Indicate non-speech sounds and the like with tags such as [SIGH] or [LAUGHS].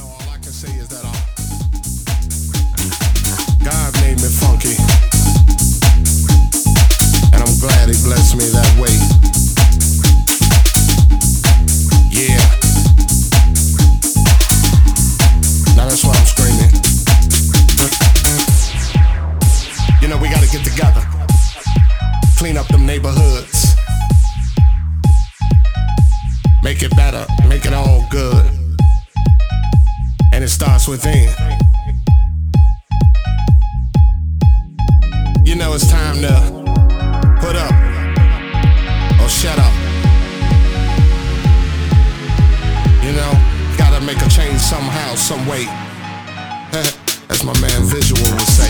All I can say is that uh, God made me funky. And I'm glad He blessed me that way. Yeah. Now that's why I'm screaming. You know, we gotta get together, clean up them neighborhoods, make it better, make it all good. Starts within. You know, it's time to put up or shut up. You know, gotta make a change somehow, some way. [LAUGHS] As my man Visual would say.